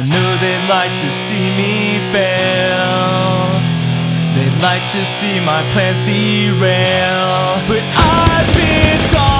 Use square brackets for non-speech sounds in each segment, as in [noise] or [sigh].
I know they'd like to see me fail. They'd like to see my plans derail. But I've been told.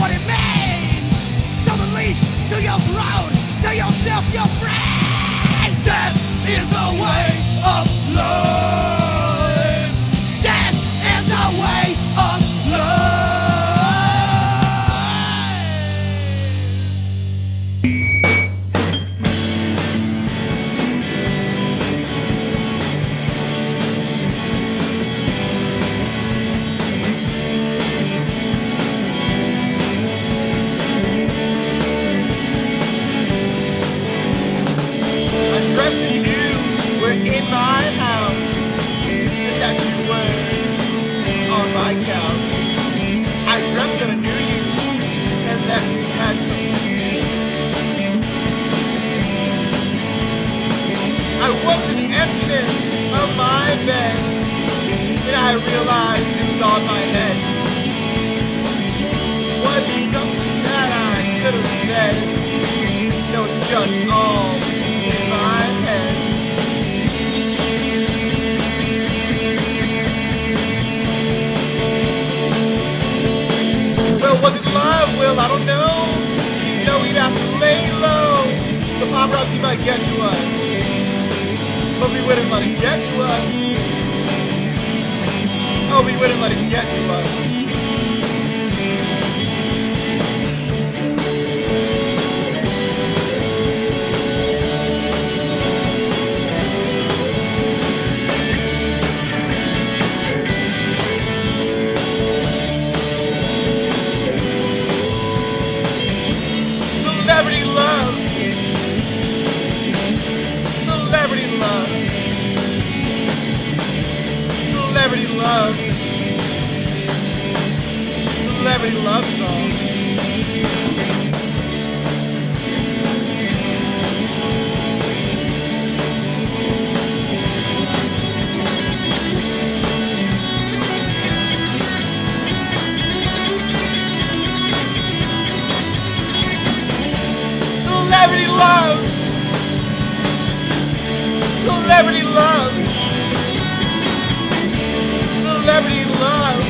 what it means. So the leash to your throne, to yourself, your friend. Death is the way of love. Love. Celebrity love. Celebrity love song. Celebrity love. Celebrity love. Celebrity love.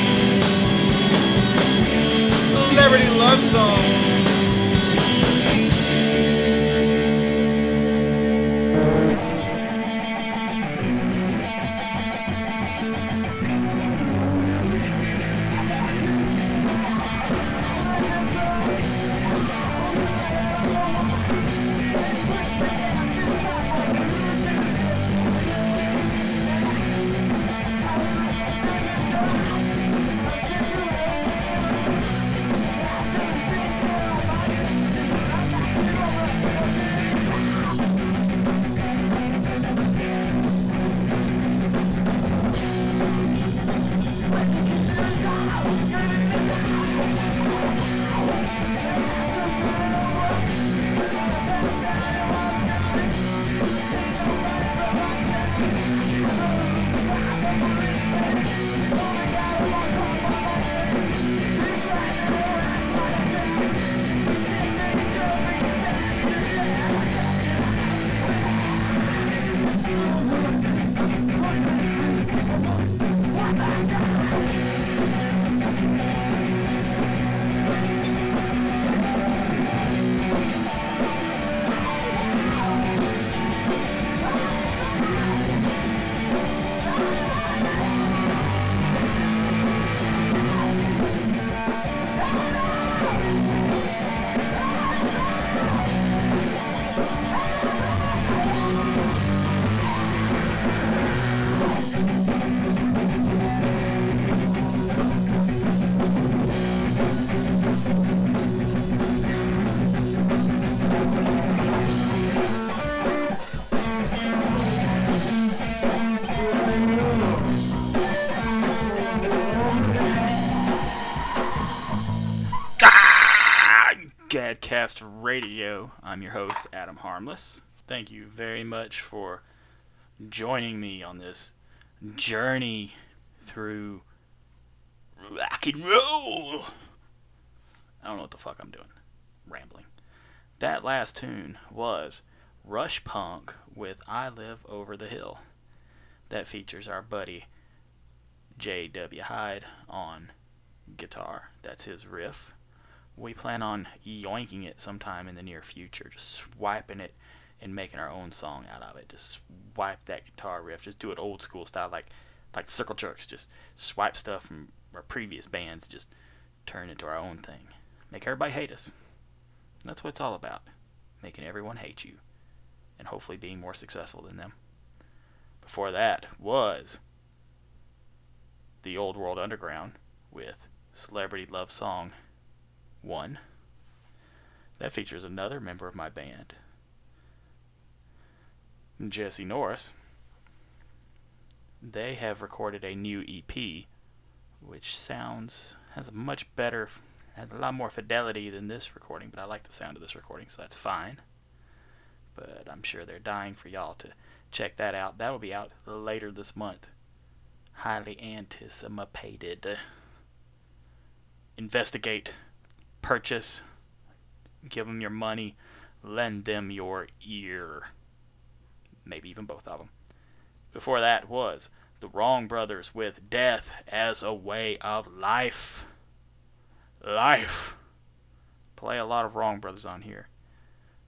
Celebrity love song. Gadcast Radio. I'm your host, Adam Harmless. Thank you very much for joining me on this journey through rock and roll. I don't know what the fuck I'm doing. Rambling. That last tune was Rush Punk with I Live Over the Hill. That features our buddy J.W. Hyde on guitar. That's his riff. We plan on yoinking it sometime in the near future, just swiping it and making our own song out of it. Just swipe that guitar riff, just do it old school style, like like Circle Jerks. Just swipe stuff from our previous bands, just turn it into our own thing. Make everybody hate us. That's what it's all about. Making everyone hate you. And hopefully being more successful than them. Before that was the Old World Underground with Celebrity Love Song 1. That features another member of my band, Jesse Norris. They have recorded a new EP, which sounds, has a much better, has a lot more fidelity than this recording, but I like the sound of this recording, so that's fine. But I'm sure they're dying for y'all to check that out. That'll be out later this month. Highly anticipated. Investigate, purchase, give them your money, lend them your ear. Maybe even both of them. Before that was the Wrong Brothers with Death as a Way of Life. Life. Play a lot of Wrong Brothers on here.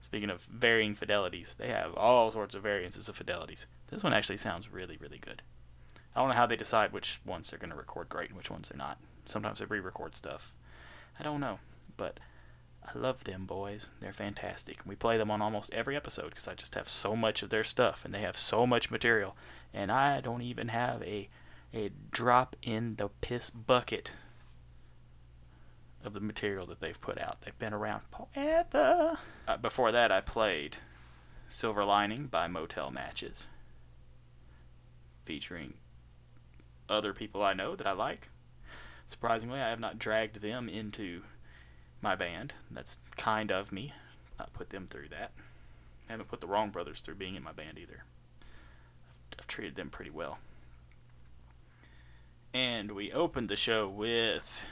Speaking of varying fidelities, they have all sorts of variances of fidelities. This one actually sounds really, really good. I don't know how they decide which ones they're going to record great and which ones they're not. Sometimes they re-record stuff. I don't know, but I love them boys. They're fantastic. We play them on almost every episode because I just have so much of their stuff and they have so much material, and I don't even have a a drop in the piss bucket of the material that they've put out. They've been around forever. Uh, before that, I played Silver Lining by Motel Matches, featuring other people I know that I like. Surprisingly, I have not dragged them into my band. That's kind of me. Not put them through that. I haven't put the Wrong Brothers through being in my band either. I've, I've treated them pretty well. And we opened the show with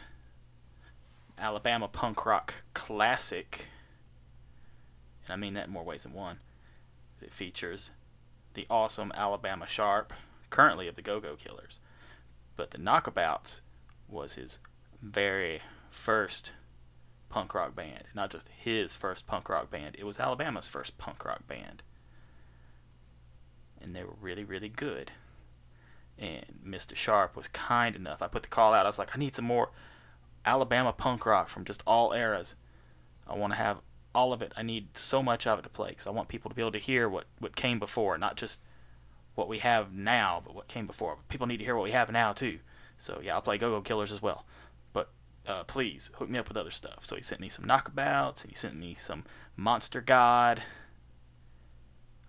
Alabama punk rock classic. And I mean that in more ways than one. It features the awesome Alabama Sharp, currently of the Go Go Killers. But the Knockabouts was his very first punk rock band. Not just his first punk rock band, it was Alabama's first punk rock band. And they were really, really good. And Mr. Sharp was kind enough. I put the call out. I was like, I need some more Alabama punk rock from just all eras. I want to have all of it. I need so much of it to play because I want people to be able to hear what, what came before, not just what we have now, but what came before. People need to hear what we have now too. So yeah, I'll play Go Go Killers as well. Uh, please hook me up with other stuff. So he sent me some knockabouts, and he sent me some Monster God.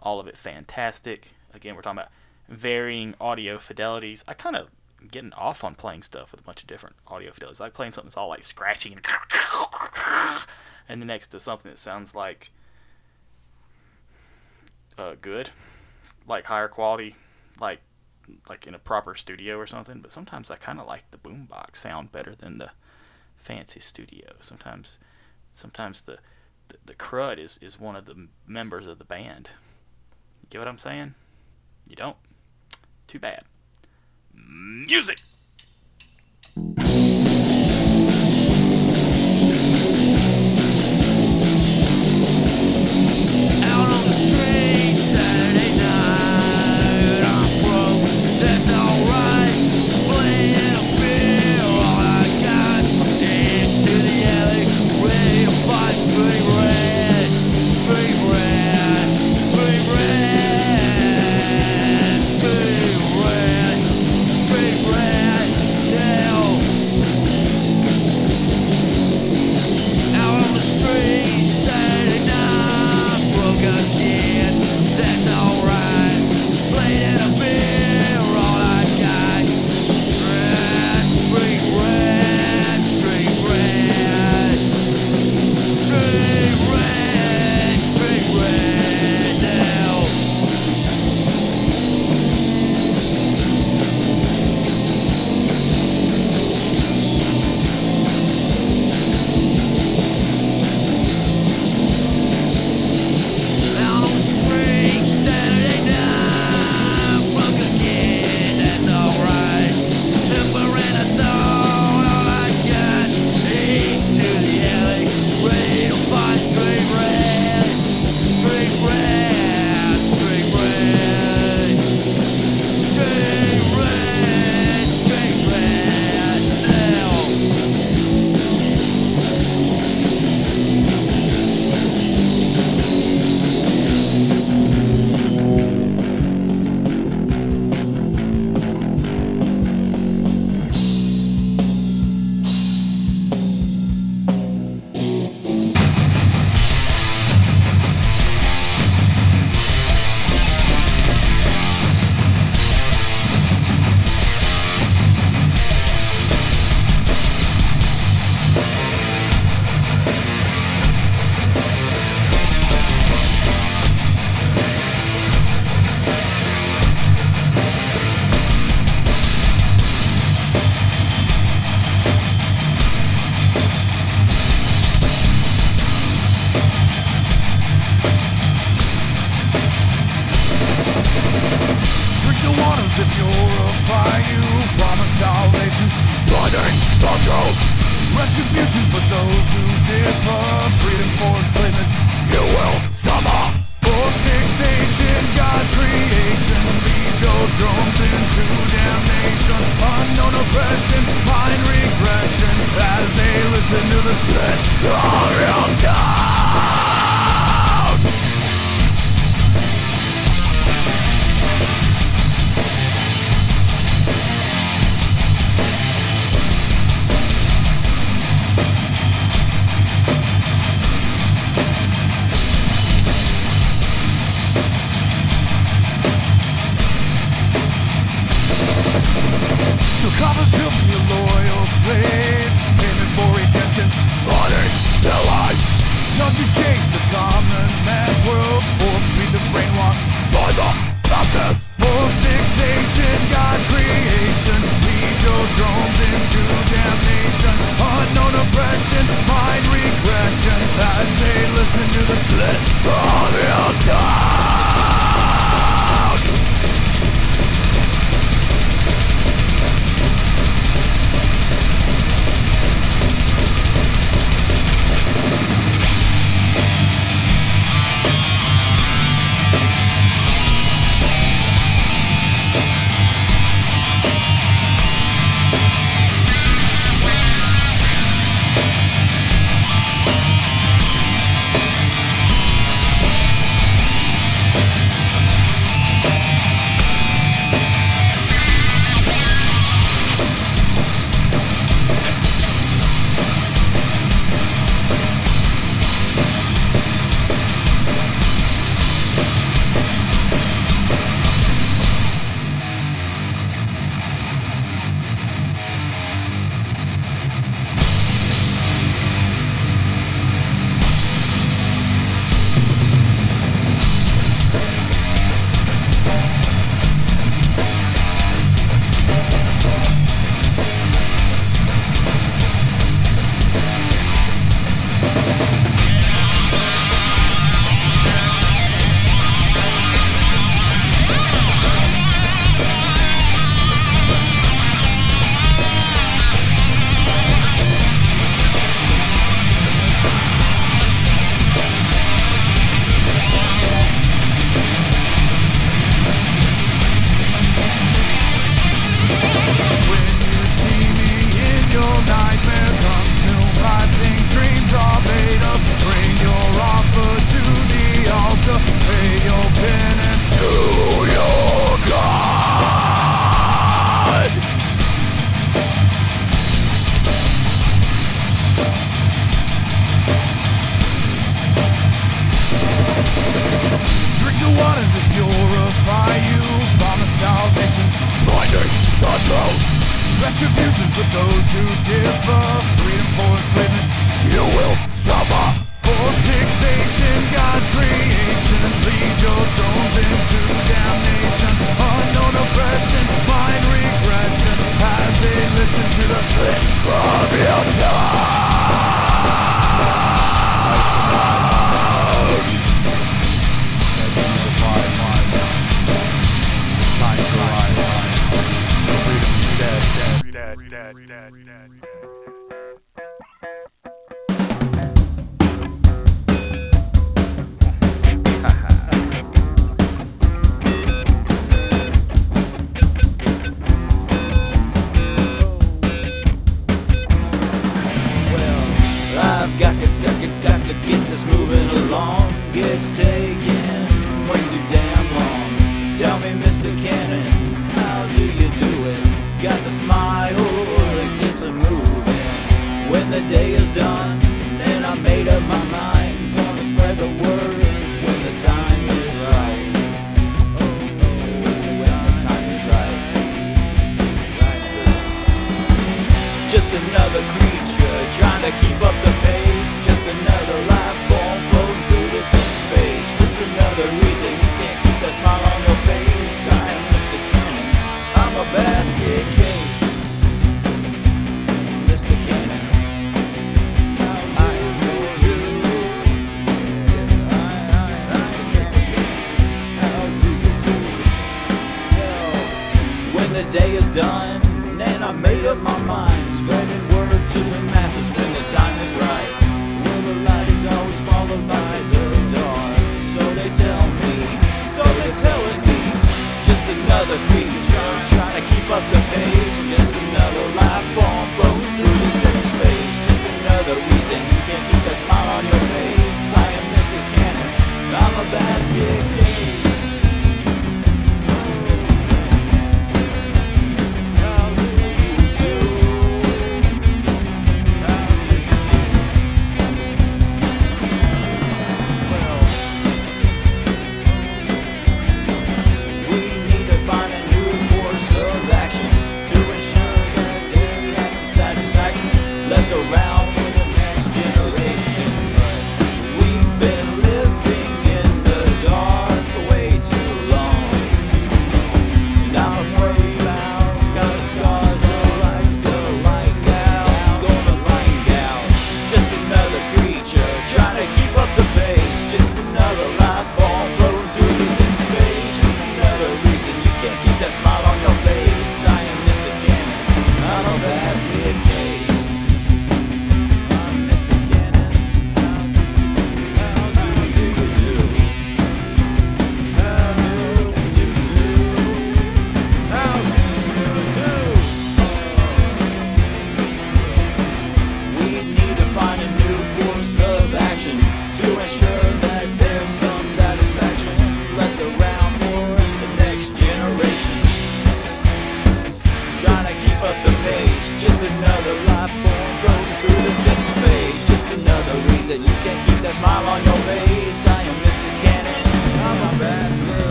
All of it fantastic. Again, we're talking about varying audio fidelities. I kind of getting off on playing stuff with a bunch of different audio fidelities. I like playing something that's all like scratchy and [laughs] and the next to something that sounds like uh, good, like higher quality, like like in a proper studio or something. But sometimes I kind of like the boombox sound better than the fancy studio. Sometimes, sometimes the, the the crud is is one of the members of the band. Get what I'm saying? You don't? Too bad. Music.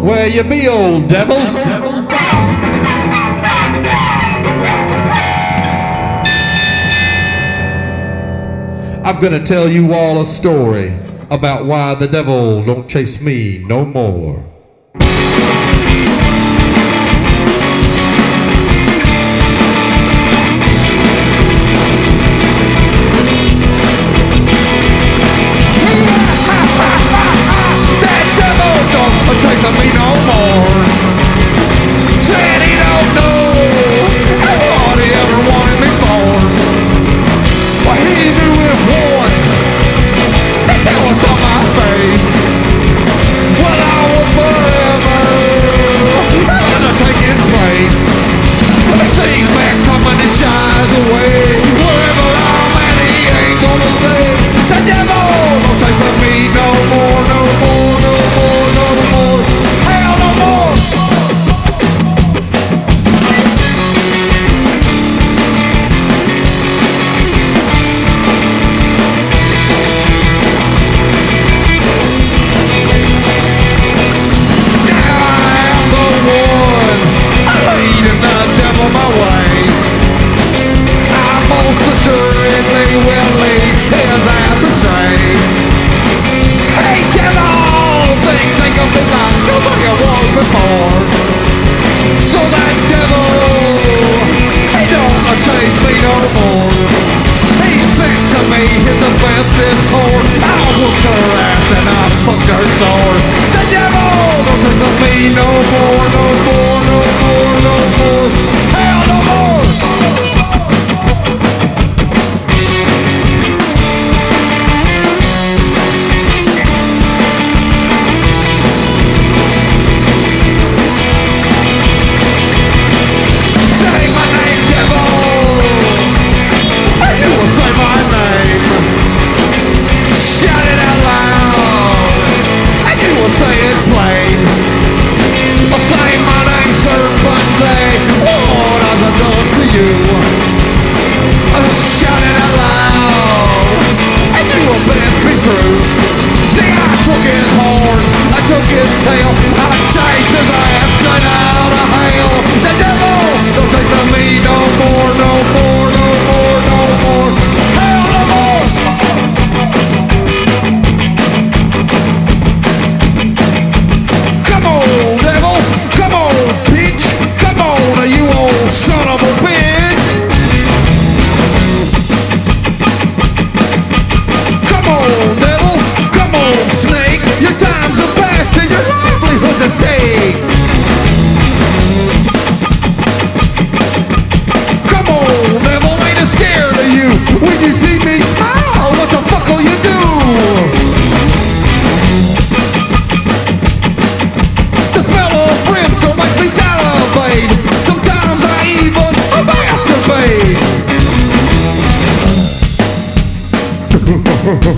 Where you be, old devils? devils. I'm going to tell you all a story about why the devil don't chase me no more.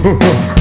Ha ha ha!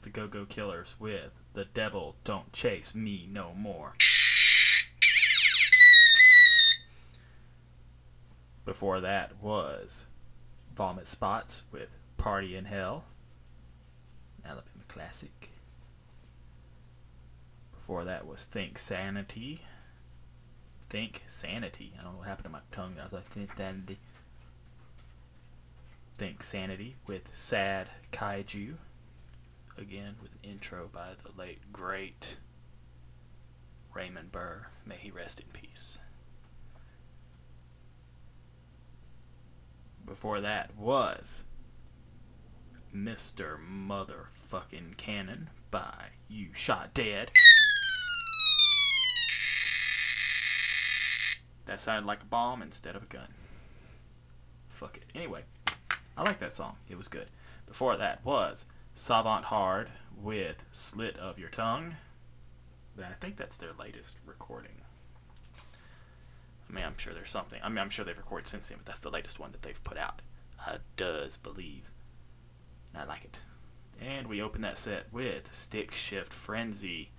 The Go Go Killers with The Devil Don't Chase Me No More. Before that was Vomit Spots with Party in Hell. Alabama Classic. Before that was Think Sanity. Think Sanity. I don't know what happened to my tongue. I was like, Think Sanity. Think Sanity with Sad Kaiju. Again, with an intro by the late, great Raymond Burr. May he rest in peace. Before that was Mr. Motherfucking Cannon by You Shot Dead. That sounded like a bomb instead of a gun. Fuck it. Anyway, I like that song. It was good. Before that was Savant Hard with Slit of Your Tongue. I think that's their latest recording. I mean, I'm sure there's something. I mean, I'm sure they've recorded since then, but that's the latest one that they've put out. I does believe. And I like it. And we open that set with Stick Shift Frenzy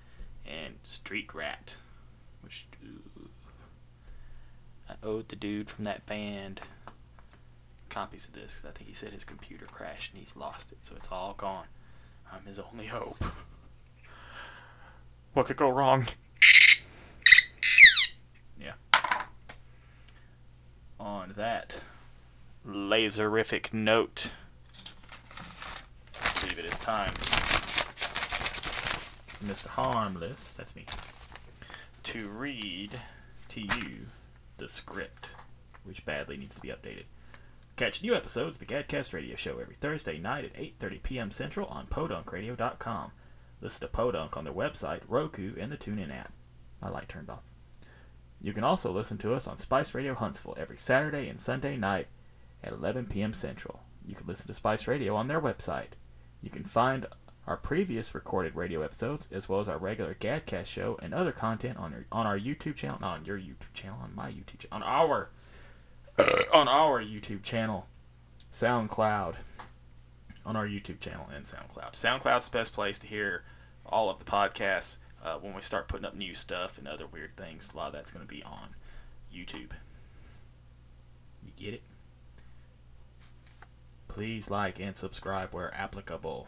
and Street Rat, which ooh, I owed the dude from that band copies of this because I think he said his computer crashed and he's lost it, so it's all gone. I'm his only hope. [laughs] What could go wrong? Yeah. On that laserific note, I believe it is time, Mr. Harmless, that's me, to read to you the script, which badly needs to be updated. Catch new episodes of the Gadcast Radio Show every Thursday night at 8:30 p.m. Central on PodUnkRadio.com. Listen to Podunk on their website, Roku, and the TuneIn app. My light turned off. You can also listen to us on Spice Radio Huntsville every Saturday and Sunday night at 11 p.m. Central. You can listen to Spice Radio on their website. You can find our previous recorded radio episodes as well as our regular Gadcast show and other content on our, on our YouTube channel, not on your YouTube channel, on my YouTube channel, on our [coughs] on our YouTube channel, SoundCloud, on our YouTube channel and SoundCloud. SoundCloud's the best place to hear all of the podcasts uh, when we start putting up new stuff and other weird things. A lot of that's going to be on YouTube. You get it? Please like and subscribe where applicable.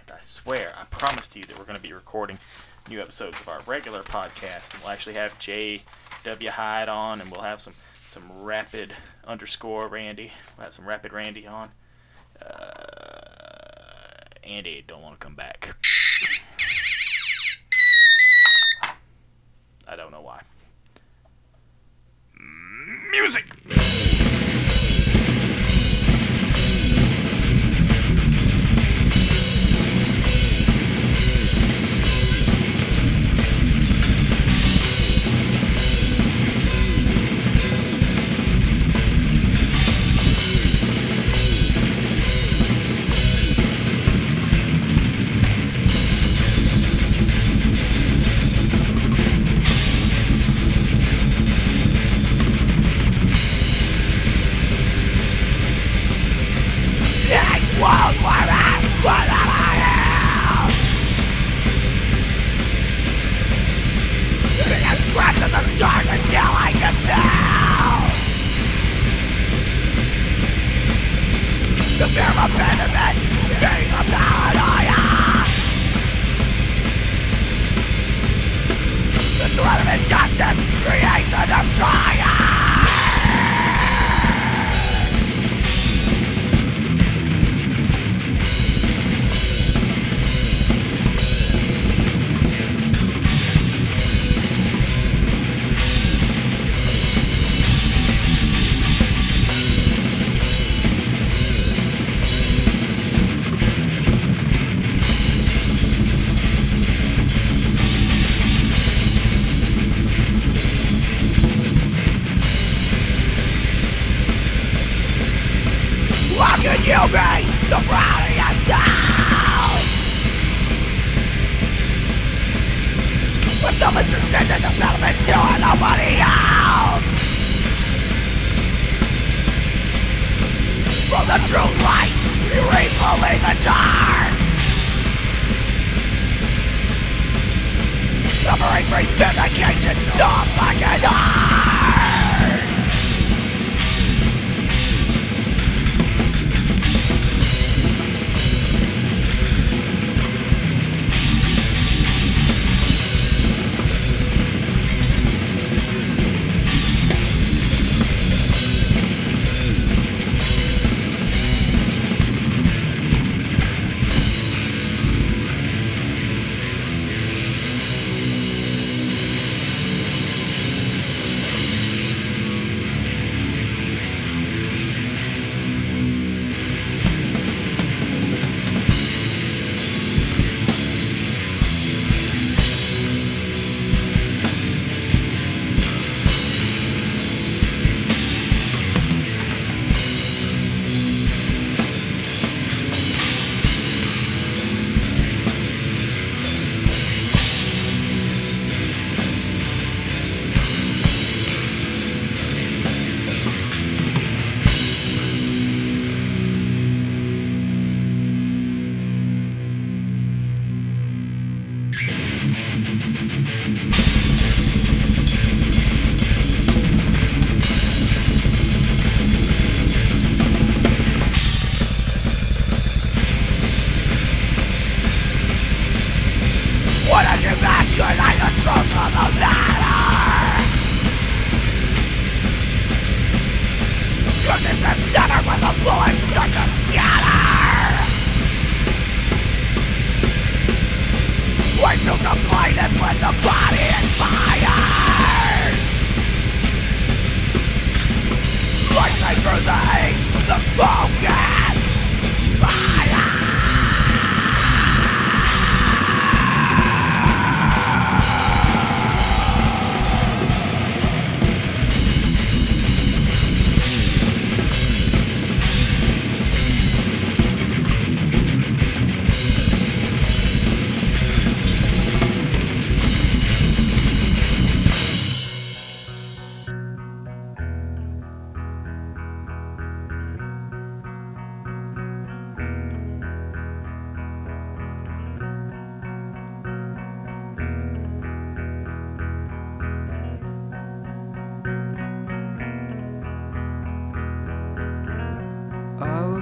And I swear, I promised you that we're going to be recording new episodes of our regular podcast. And we'll actually have J.W. Hyde on, and we'll have some some rapid underscore Randy. We'll have some rapid Randy on. Uh, Andy don't want to come back. I don't know why. Music.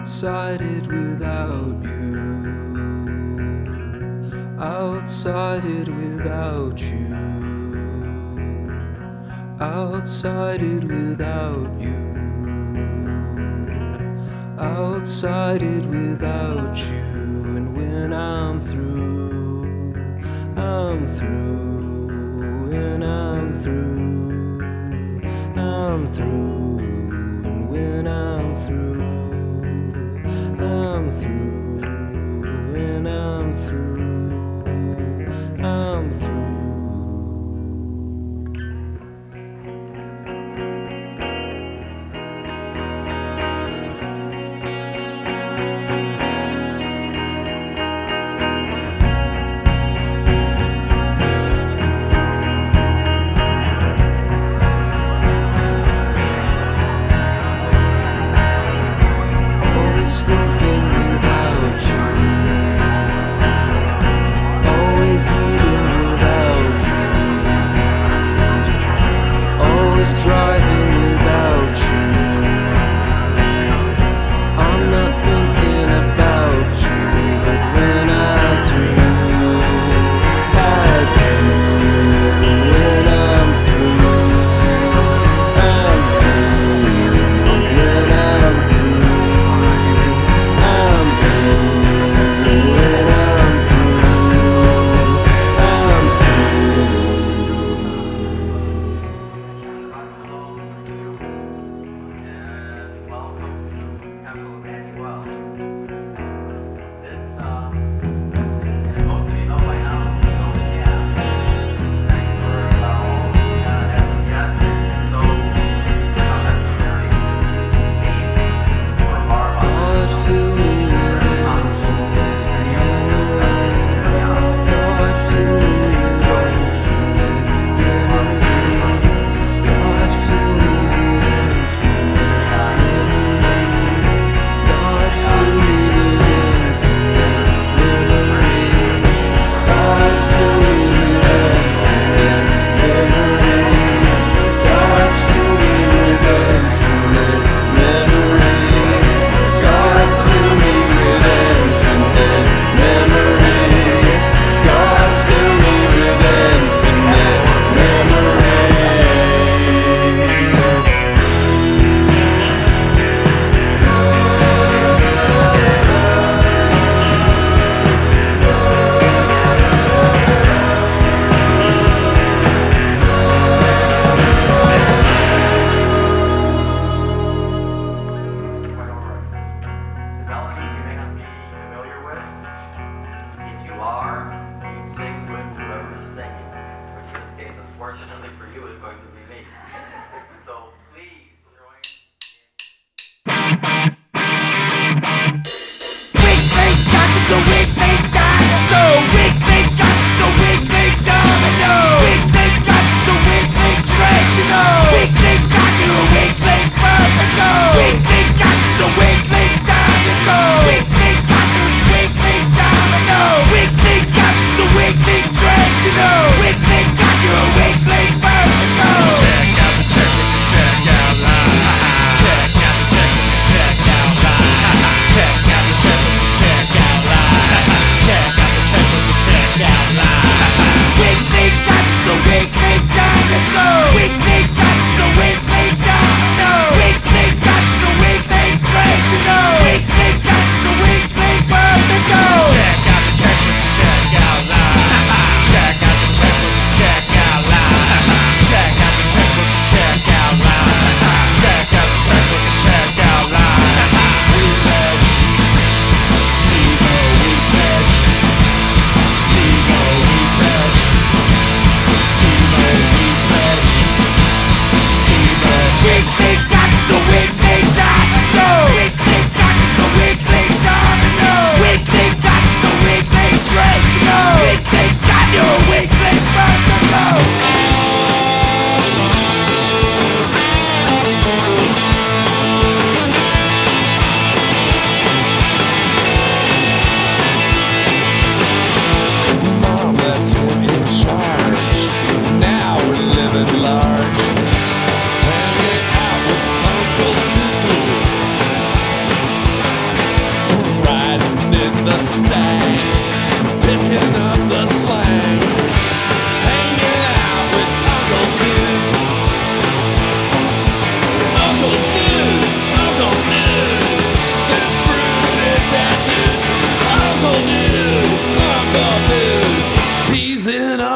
Outside it, without you. Outside it, without you. Outside it, without you. Outside it, without you. And when I'm through, I'm through. When I'm through, I'm through.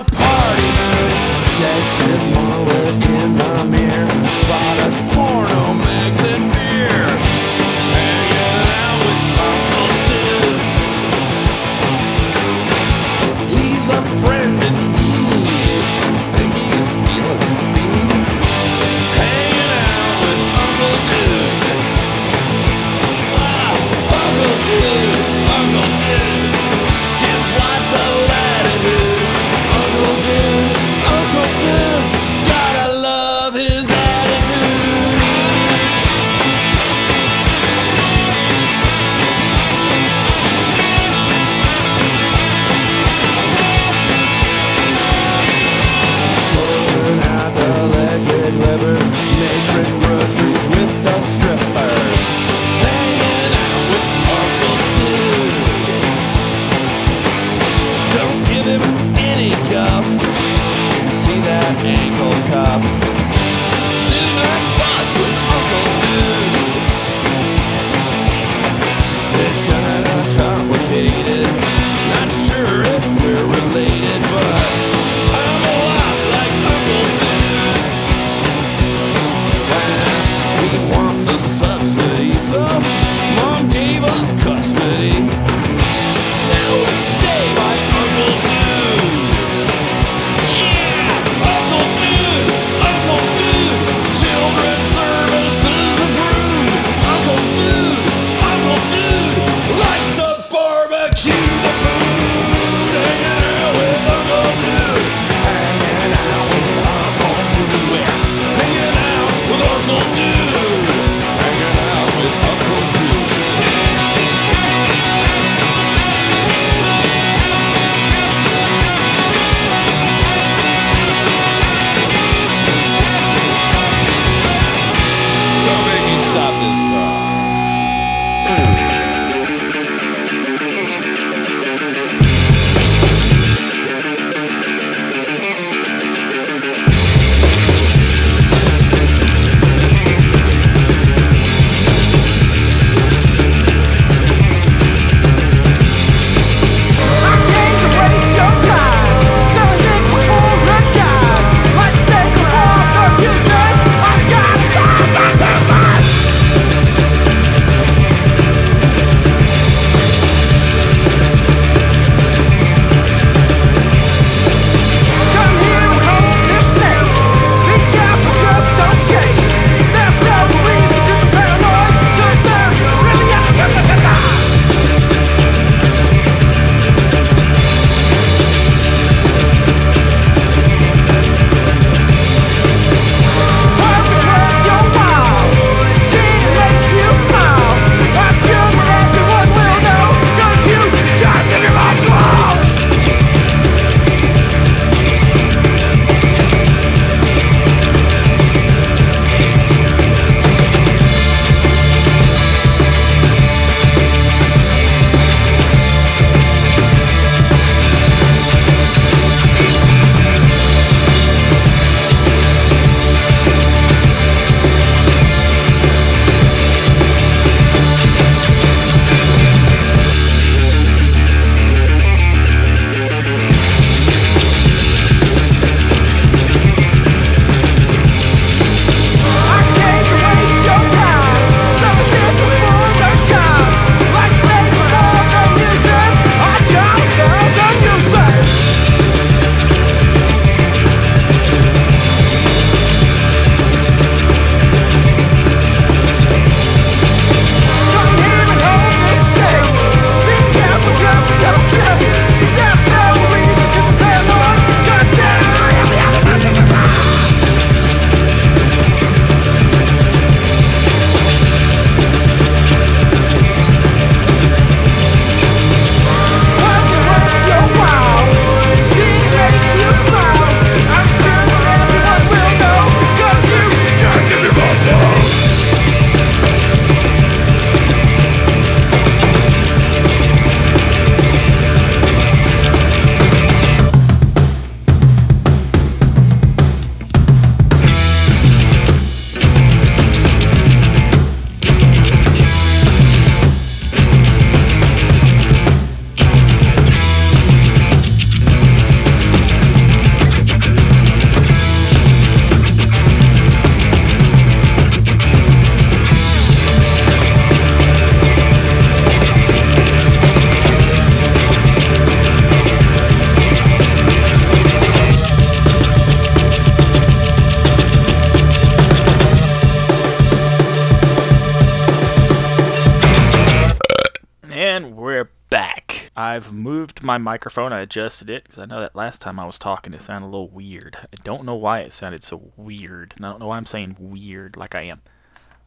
Party mood. My microphone. I adjusted it because I know that last time I was talking, it sounded a little weird. I don't know why it sounded so weird. And I don't know why I'm saying weird like I am.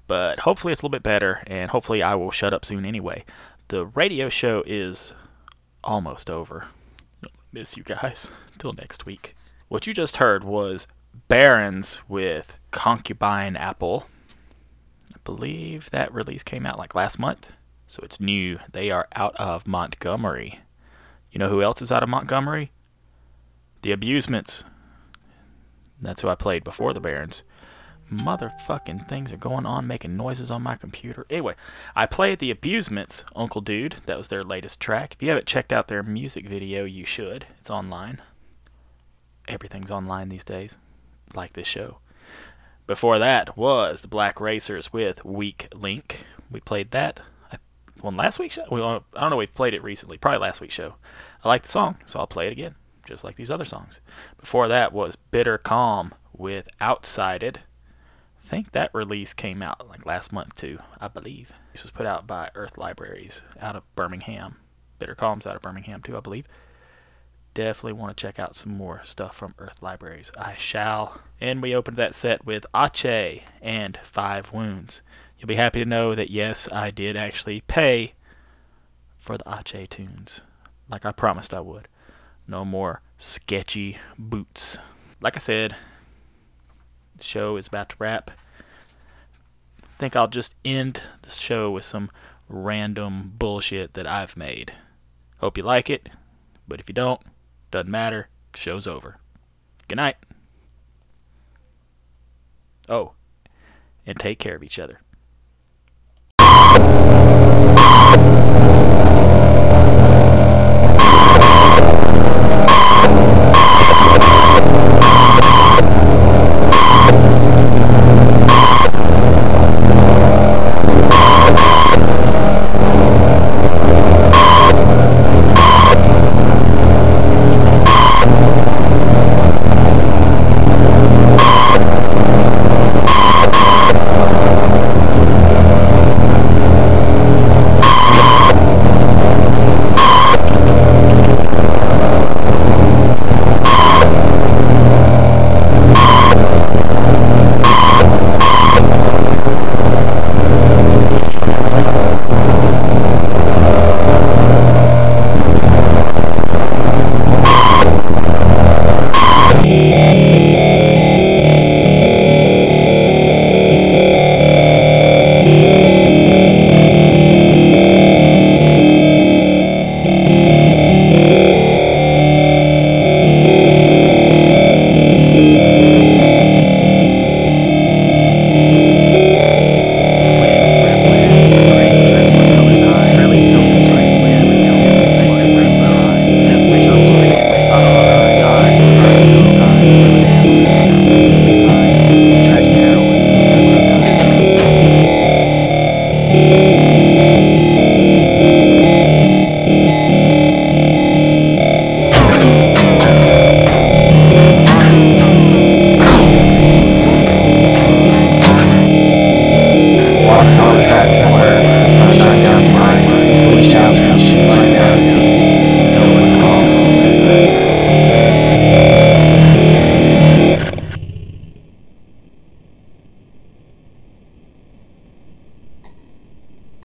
But hopefully it's a little bit better, and hopefully I will shut up soon anyway. The radio show is almost over. Miss you guys. [laughs] Till next week. What you just heard was Barons with Concubine Apple. I believe that release came out like last month, so it's new. They are out of Montgomery. You know who else is out of Montgomery? The Abusements. That's who I played before the Barons. Motherfucking things are going on making noises on my computer. Anyway, I played The Abusements, Uncle Dude. That was their latest track. If you haven't checked out their music video, you should. It's online. Everything's online these days, like this show. Before that was the Black Racers with Weak Link. We played that on last week's show. Well, I don't know. We've played it recently, probably last week's show. I like the song, so I'll play it again, just like these other songs. Before that was Bitter Calm with Outsided. I think that release came out like last month too, I believe. This was put out by Earth Libraries out of Birmingham. Bitter Calm's out of Birmingham too, I believe. Definitely want to check out some more stuff from Earth Libraries. I shall. And we opened that set with Ache and Five Wounds. You'll be happy to know that yes, I did actually pay for the Ache tunes, like I promised I would. No more sketchy boots. Like I said, the show is about to wrap. I think I'll just end the show with some random bullshit that I've made. Hope you like it, but if you don't, doesn't matter. Show's over. Good night. Oh, and take care of each other.